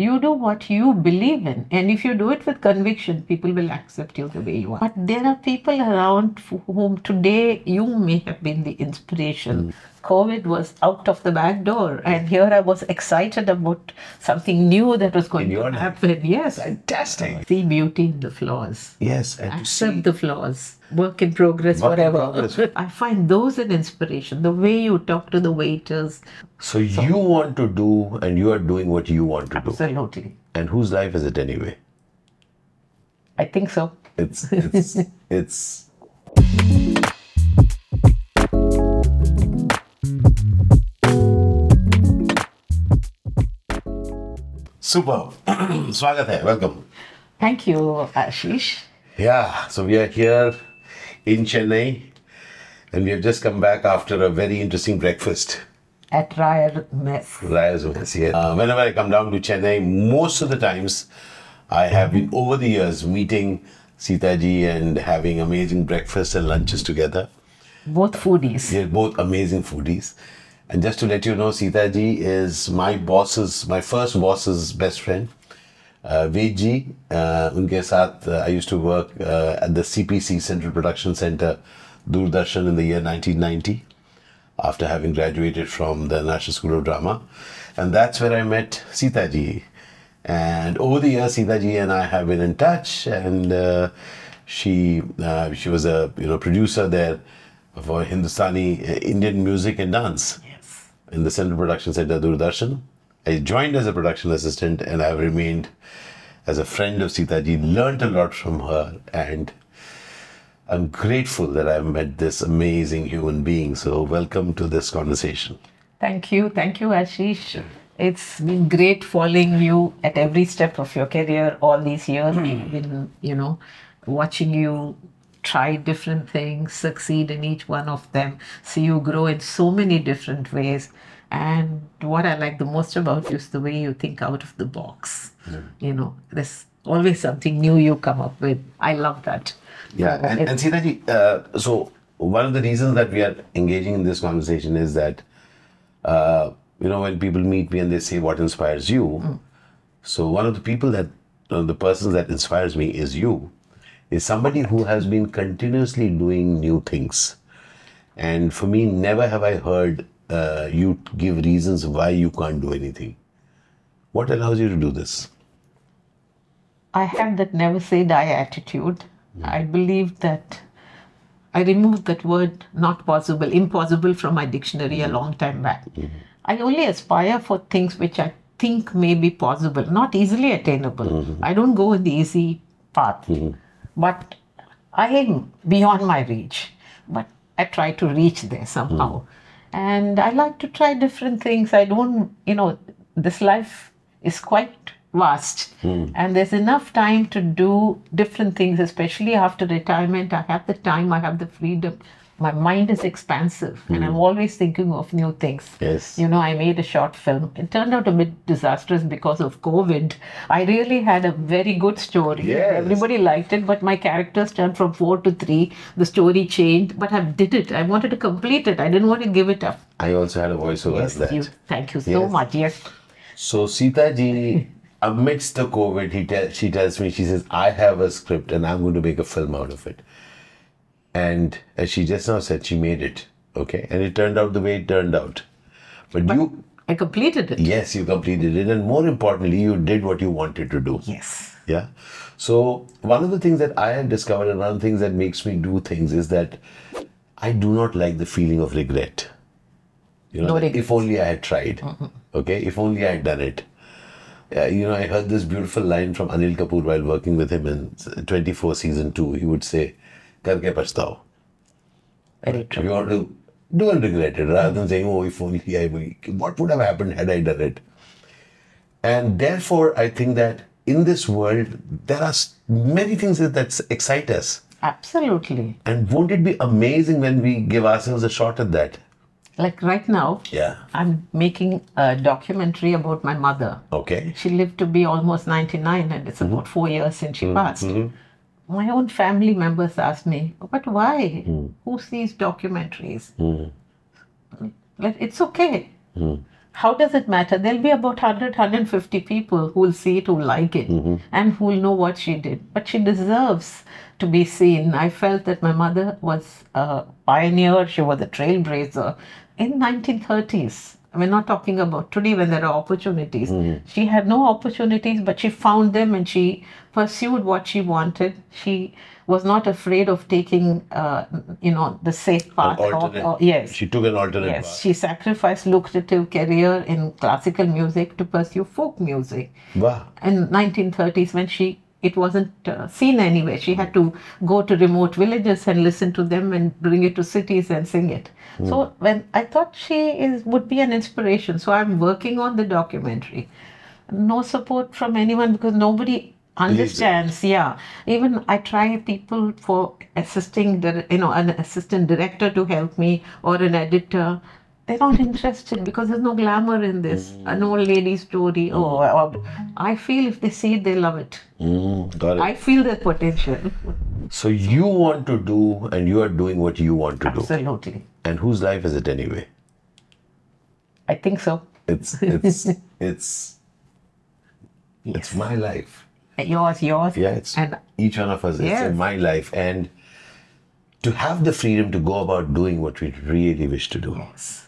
You do what you believe in, and if you do it with conviction, people will accept you the way you are. But there are people around whom today you may have been the inspiration. Hmm. COVID was out of the back door, and here I was excited about something new that was going In to life. happen. Yes, Fantastic. see beauty in the flaws Yes, and accept see the flaws work in progress Work in whatever progress. i find those an inspiration the way you talk to the waiters So you want to do, and you are doing what you want to do. absolutely And whose life is it anyway? i think so It's it's it's. Super. Swagat hai. Welcome. thank you ashish Yeah. So we are here in Chennai, and we have just come back after a very interesting breakfast. at raya mess Rayar's Mess, yeah. Uh, whenever I come down to Chennai, most of the times I have been over the years meeting Sitaji and having amazing breakfasts and lunches together. both foodies They're both amazing foodies. And just to let you know, Sitaji is my boss's, my first boss's best friend. Uh, Veji, uh, uh, I used to work uh, at the CPC, Central Production Center, Doordarshan in the year 1990, after having graduated from the National School of Drama. And that's where I met Sitaji. And over the years, Sitaji and I have been in touch, and uh, she uh, she was a you know producer there for Hindustani uh, Indian music and dance in the Central Production Center, Doordarshan. I joined as a production assistant and I've remained as a friend of Sita ji, learned a lot from her, and I'm grateful that I've met this amazing human being. So, welcome to this conversation. thank you thank you ashish it's been great following you at every step of your career all these years hmm. been you know watching you try different things succeed in each one of them. See you grow in so many different ways. And what i like the most about you is the way you think out of the box. You know there's always something new you come up with. I love that. Yeah, So and, and Sita ji, uh, so one of the reasons that we are engaging in this conversation is that, uh, you know, when people meet me and they say, What inspires you? So, one of the people that, uh, the persons that inspires me is you, is somebody who has been continuously doing new things. And for me, never have I heard uh, you give reasons why you can't do anything. What allows you to do this? I have that never say die attitude. I believe that I removed that word not possible, impossible from my dictionary a long time back. I only aspire for things which I think may be possible, not easily attainable. I don't go in the easy path, but I am beyond my reach. But I try to reach there somehow. Hmm. And I like to try different things. I don't, you know, this life is quite vast hmm. and there's enough time to do different things especially after retirement i have the time i have the freedom my mind is expansive and i'm hmm. always thinking of new things. Yes. you know i made a short film. It turned out a bit disastrous because of covid. I really had a very good story. Yes. everybody liked it but my characters turned from 4 to 3 the story changed but i did it. I wanted to complete it. I didn't want to give it up. I also had a voiceover as that. you, thank you so Yes. much. Yes. So Sita ji, amidst the COVID, he tell, she tells me, she says, I have a script and I'm going to make a film out of it. And as she just now said, she made it. Okay. And it turned out the way it turned out. But, you, i completed it yes, you completed it. And more importantly, you did what you wanted to do. yes Yeah. So one of the things that I have discovered and one of the things that makes me do things is that I do not like the feeling of regret. You know, No that regrets. if only I had tried. Okay, if only I had done it. Yeah, you know, I heard this beautiful line from Anil Kapoor while working with him in 24 season 2. He would say, Karke pachhtao. very If true you want to do and regret it rather than saying, oh, if only I, what would have happened had I done it? And therefore, I think that in this world, there are many things that that excite us. Absolutely. And won't it be amazing when we give ourselves a shot at that? Like right now, Yeah. I'm making a documentary about my mother. Okay. She lived to be almost 99, and it's about mm-hmm. four years since she mm-hmm. passed. Mm-hmm. My own family members ask me, but why? Hmm. Who sees documentaries? Hmm. Like, It's okay. Hmm. how does it matter? There'll be about 100, 150 people who will see it, who like it, mm-hmm. and who will know what she did. But she deserves to be seen. I felt that my mother was a pioneer, she was a trailblazer in 1930s. We're not talking about today when there are opportunities. She had no opportunities, but she found them and she pursued what she wanted. She was not afraid of taking, uh, you know, the safe path. alternate. of- yes. She took an alternate Yes, path. she sacrificed lucrative career in classical music to pursue folk music. Wow. In 1930s, when she it wasn't uh, seen anywhere, she had to go to remote villages and listen to them and bring it to cities and sing it. So when I thought she is would be an inspiration, so I'm working on the documentary. No support from anyone because nobody understands. Yeah, even I try people for assisting, the, you know, an assistant director to help me or an editor. They're not interested because there's no glamour in this. An old lady story. Oh, or, I feel if they see it, they love it. Mm, got it. I feel the potential. so you want to do, and you are doing what you want to do. Absolutely. And whose life is it anyway? I think so. It's it's it's it's my life. Yours, yours. Yeah, it's and each one of us. It's Yes. in my life, and to have the freedom to go about doing what we really wish to do, yes.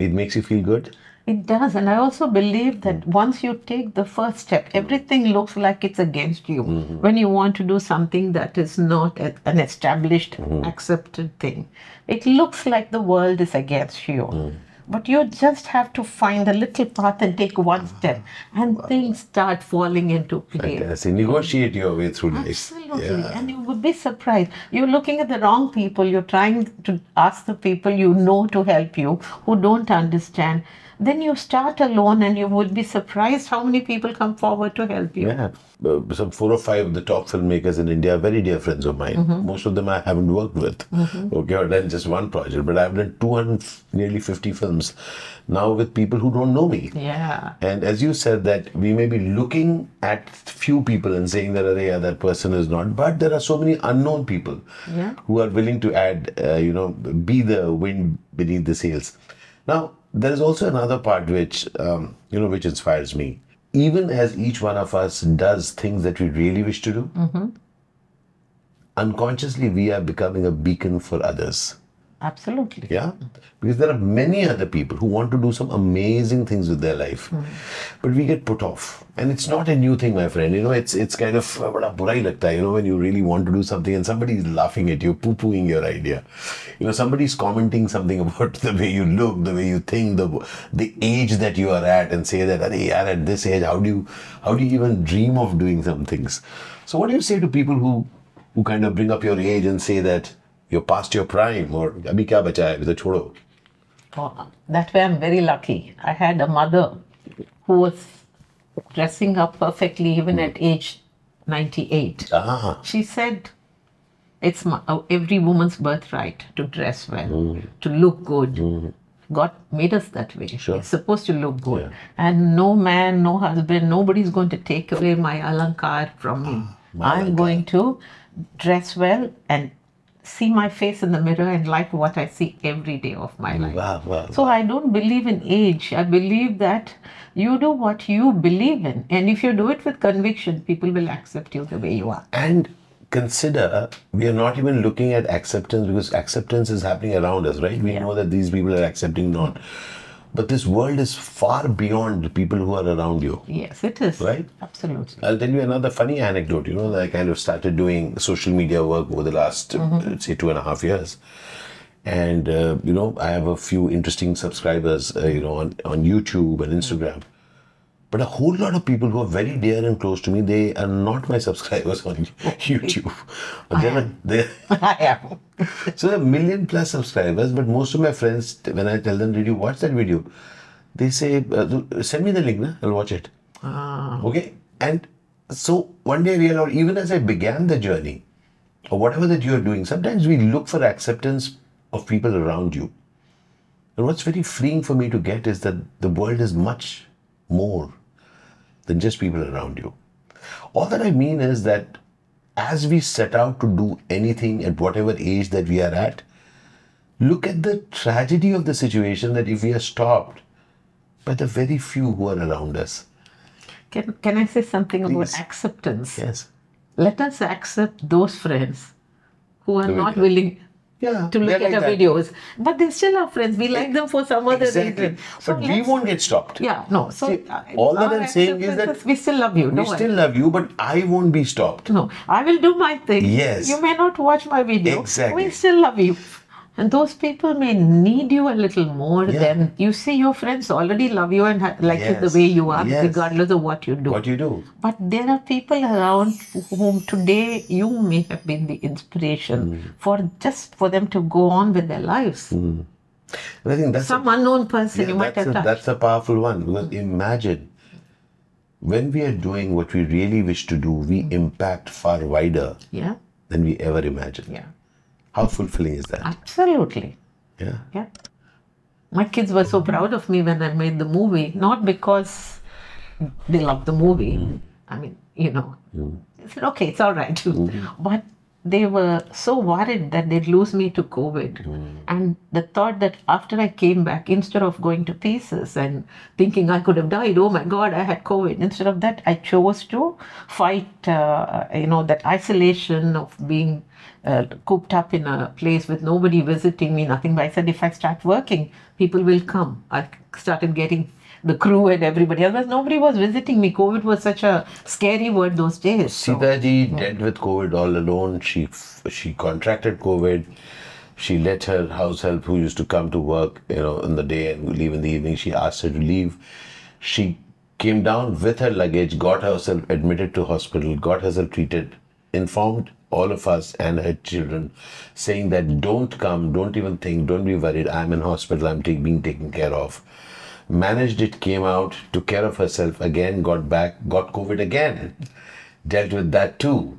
It makes you feel good. It does, and I also believe that Mm. once you take the first step, everything looks like it's against you. Mm-hmm. When you want to do something that is not a- an established, Mm-hmm. accepted thing, it looks like the world is against you. Mm. But you just have to find a little path and take one uh-huh. step, and things start falling into place. Fantastic. Negotiate your way through life. Absolutely. Yeah. And you would be surprised. You're looking at the wrong people. You're trying to ask the people you know to help you who don't understand. Then you start alone and you would be surprised how many people come forward to help you. Yeah, uh, some four or five of the top filmmakers in India are very dear friends of mine. Mm-hmm. Most of them I haven't worked with. Okay, or done just one project, but I've done 200, nearly 50 films now with people who don't know me. Yeah. And as you said, that we may be looking at few people and saying that, "Arey, yeah, that person is not, but there are so many unknown people Yeah. who are willing to add, uh, you know, be the wind beneath the sails. Now, there is also another part which, um, you know, which inspires me. Even as each one of us does things that we really wish to do, unconsciously we are becoming a beacon for others. Absolutely. Yeah. Because there are many other people who want to do some amazing things with their life. Mm. But we get put off. And it's not a new thing, my friend. You know, it's it's kind of uh, bada burai you know, when you really want to do something and somebody is laughing at you, poo-pooing your idea. You know, somebody is commenting something about the way you look, the way you think, the the age that you are at, and say that, Are at this age, how do you how do you even dream of doing some things? So what do you say to people who who kind of bring up your age and say that you're past your prime or with a that way I'm very lucky. I had a mother who was dressing up perfectly even mm. at hmm. age 98. Ah. She said, it's my, uh, every woman's birthright to dress well, mm. to look good. Mm. God made us that way. Sure. It's supposed to look good. Yeah. And no man, no husband, nobody's going to take away my alankar from me. Ah, I'm alankar. going to dress well and see my face in the mirror and like what I see every day of my life. wow wow So I don't believe in age. I believe that you do what you believe in. And if you do it with conviction, people will accept you the way you are. and consider we are not even looking at acceptance because acceptance is happening around us right we Yeah. know that these people are accepting not but this world is far beyond the people who are around you Yes, it is. Right? Absolutely. I'll tell you another funny anecdote. You know, that I kind of started doing social media work over the last, uh, let's say, two and a half years. And, uh, you know, I have a few interesting subscribers, uh, you know, on, on YouTube and Instagram. But a whole lot of people who are very dear and close to me, they are not my subscribers on YouTube. But they're, they're, I am. so are million plus subscribers, but most of my friends, when I tell them, did you watch that video? They say, uh, send me the link, na? I'll watch it. Ah. Okay? And so one day I realized, even as I began the journey, or whatever that you are doing, sometimes we look for acceptance of people around you. And what's very freeing for me to get is that the world is much more than just people around you. All that I mean is that as we set out to do anything at whatever age that we are at, look at the tragedy of the situation that if we are stopped by the very few who are around us. Can, can I say something Please. about acceptance? Yes. Let us accept those friends who are The not willing Yeah. to look at like our that. videos. But they still are friends. We like them for some other Exactly. reason. So But we won't get stopped. Yeah, no. So See, all that I'm saying is that we still love you. We Don't still love you, but I won't be stopped. No, I will do my thing. Yes. You may not watch my video. Exactly. We still love you. And those people may need you a little more Yeah. than you see your friends already love you and like you the way you are, Yes. regardless of what you do. What you do? But there are people around whom today you may have been the inspiration Hmm. for just for them to go on with their lives. And I think that's Some unknown person Yeah, you might have a, touched. that's a powerful one because imagine when we are doing what we really wish to do, we impact far wider Yeah, than we ever imagined. yeah, How fulfilling is that? absolutely. Yeah. Yeah. My kids were so mm-hmm. proud of me when I made the movie, not because they loved the movie. Mm-hmm. I mean, you know, mm-hmm. they said, okay, it's all right. But they were so worried that they'd lose me to COVID. And the thought that after I came back, instead of going to pieces and thinking I could have died, oh my God, I had COVID, instead of that, I chose to fight, uh, you know, that isolation of being uh, cooped up in a place with nobody visiting me, nothing. But I said, if I start working, people will come. I started getting the crew and everybody. Otherwise, nobody was visiting me. COVID was such a scary word those days. So, Sita ji dealt with COVID all alone. She she contracted COVID. She let her house help, who used to come to work, you know, in the day and leave in the evening. She asked her to leave. She came down with her luggage, got herself admitted to hospital, got herself treated, informed all of us and her children, saying that don't come, don't even think, don't be worried. I'm in hospital. I'm take, being taken care of managed it, came out, took care of herself again, got back, got COVID again, dealt with that too.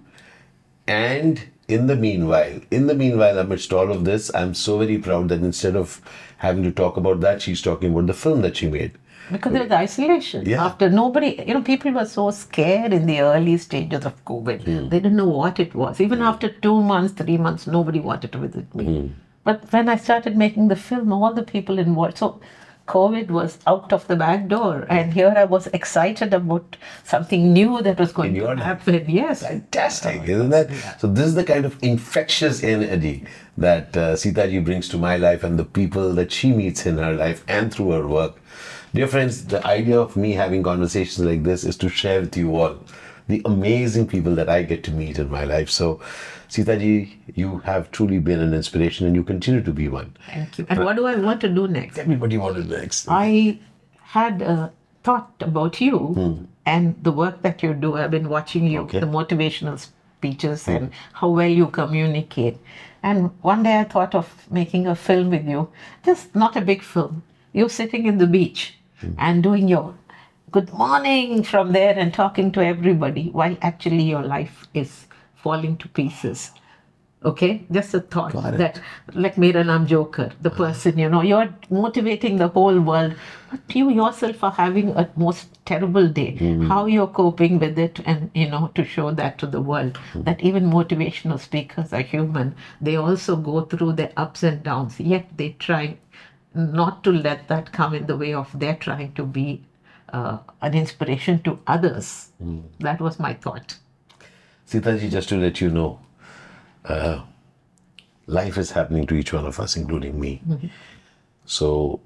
And in the meanwhile, in the meanwhile, amidst all of this, I'm so very proud that instead of having to talk about that, she's talking about the film that she made. because there was isolation. Yeah. After nobody, you know, people were so scared in the early stages of COVID. Hmm. They didn't know what it was. Even hmm. after two months, three months, nobody wanted to visit me. Hmm. But when I started making the film, all the people involved, so COVID was out of the back door. And here I was excited about something new that was going to life. happen. Yes. Fantastic, isn't that? So this is the kind of infectious energy that uh, Sita ji brings to my life and the people that she meets in her life and through her work. Dear friends, the idea of me having conversations like this is to share with you all the amazing people that I get to meet in my life. So, Sita ji, you have truly been an inspiration and you continue to be one. Thank you. And what do I want to do next? Everybody wanted next. I had a thought about you hmm. and the work that you do. I've been watching you, Okay. the motivational speeches, and how well you communicate. And one day I thought of making a film with you, just not a big film. You sitting in the beach hmm. and doing your good morning from there and talking to everybody while actually your life is falling to pieces. Okay, just a thought that, like Mera Joker, the uh-huh. person, you know, you're motivating the whole world, but you yourself are having a most terrible day. Mm-hmm. How you're coping with it, and you know, to show that to the world mm-hmm. that even motivational speakers are human. They also go through their ups and downs, yet they try not to let that come in the way of their trying to be uh, an inspiration to others. Mm. That was my thought. Sita ji, just to let you know, uh, life is happening to each one of us, including me. So,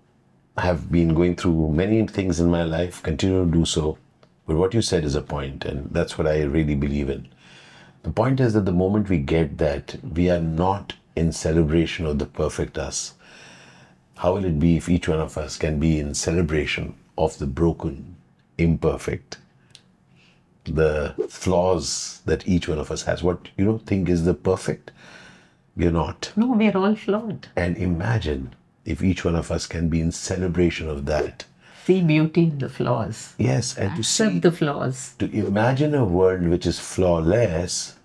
I have been going through many things in my life, continue to do so. But what you said is a point, and that's what I really believe in. The point is that the moment we get that, we are not in celebration of the perfect us. How will it be if each one of us can be in celebration of the broken, imperfect, the flaws that each one of us has? What you don't think is the perfect, we're not. No, we're all flawed. And imagine if each one of us can be in celebration of that. See beauty in the flaws. Yes, and to Accept see, the flaws. to imagine a world which is flawless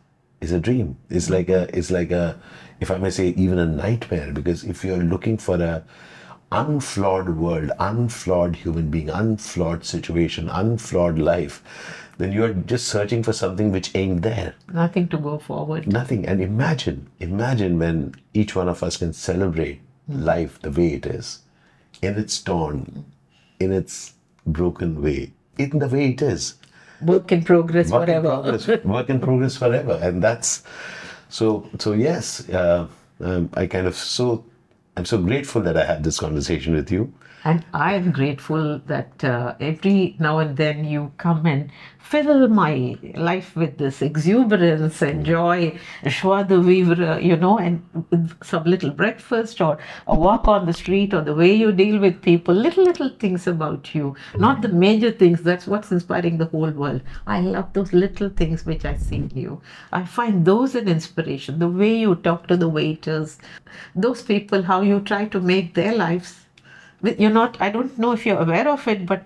is a dream. It's like a, it's like a, if I may say, even a nightmare. Because if you're looking for a unflawed world, unflawed human being, unflawed situation, unflawed life, then you're just searching for something which ain't there. Nothing to go forward. Nothing. And imagine, imagine when each one of us can celebrate life the way it is, in its dawn, in its broken way, in the way it is. Work in progress Work in progress, work in progress forever, and that's so. So yes, uh, um, I kind of so I'm so grateful that I had this conversation with you. And I am grateful that uh, every now and then you come and fill my life with this exuberance and joy, joie vivre, you know, and some little breakfast or a walk on the street or the way you deal with people, little, little things about you, not the major things. That's what's inspiring the whole world. I love those little things which I see in you. I find those an inspiration. The way you talk to the waiters, those people, how you try to make their lives you're not i don't know if you're aware of it but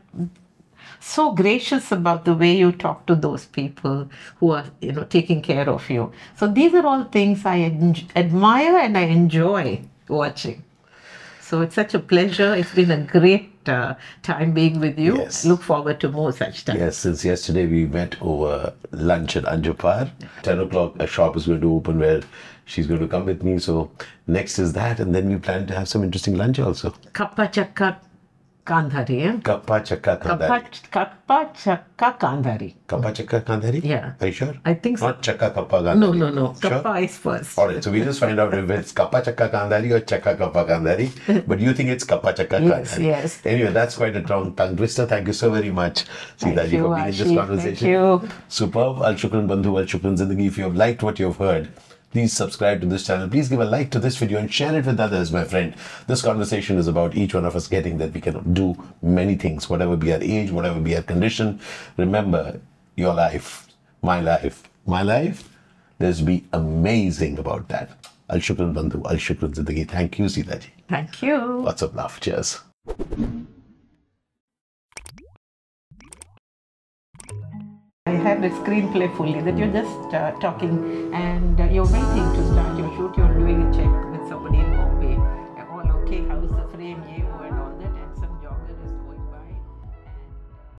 so gracious about the way you talk to those people who are you know taking care of you. So these are all things i admire and i enjoy watching so it's such a pleasure it's been a great uh, time being with you Yes. look forward to more such time Yes, since yesterday we met over lunch at Anjappar. 10 o'clock, a shop is going to open where she's going to come with me. So next is that, and then we plan to have some interesting lunch also. kappa chakka kandhari eh? Kappa Chakka kappa, Kandhari. kappa chakka kandhari Kappa Chakka Kandhari? Yeah. Are you sure? I think so. Not Chakka Kappa Kandhari. no no no Sure? kappa is first All right, so we just find out if it's Kappa Chakka Kandhari or Chakka Kappa Kandhari. But you think it's Kappa Chakka Yes, Kandhari. yes. Anyway, that's quite a tongue, tongue twister. Thank you so very much, Sitaji, you, for being in this conversation. Thank you. Superb. Al Shukran Bandhu, Al Shukran Zindagi. If you have liked what you have heard, please subscribe to this channel. Please give a like to this video and share it with others, my friend. This conversation is about each one of us getting that we can do many things, whatever be our age, whatever be our condition. Remember, your life, my life, my life, let's be amazing about that. Al Shukran Bandhu, Al Shukran Zindagi. Thank you, Sitaji. thank you Lots of love. Cheers. have the screenplay fully, that you're just uh, talking and uh, you're waiting to start your shoot, you're doing a check.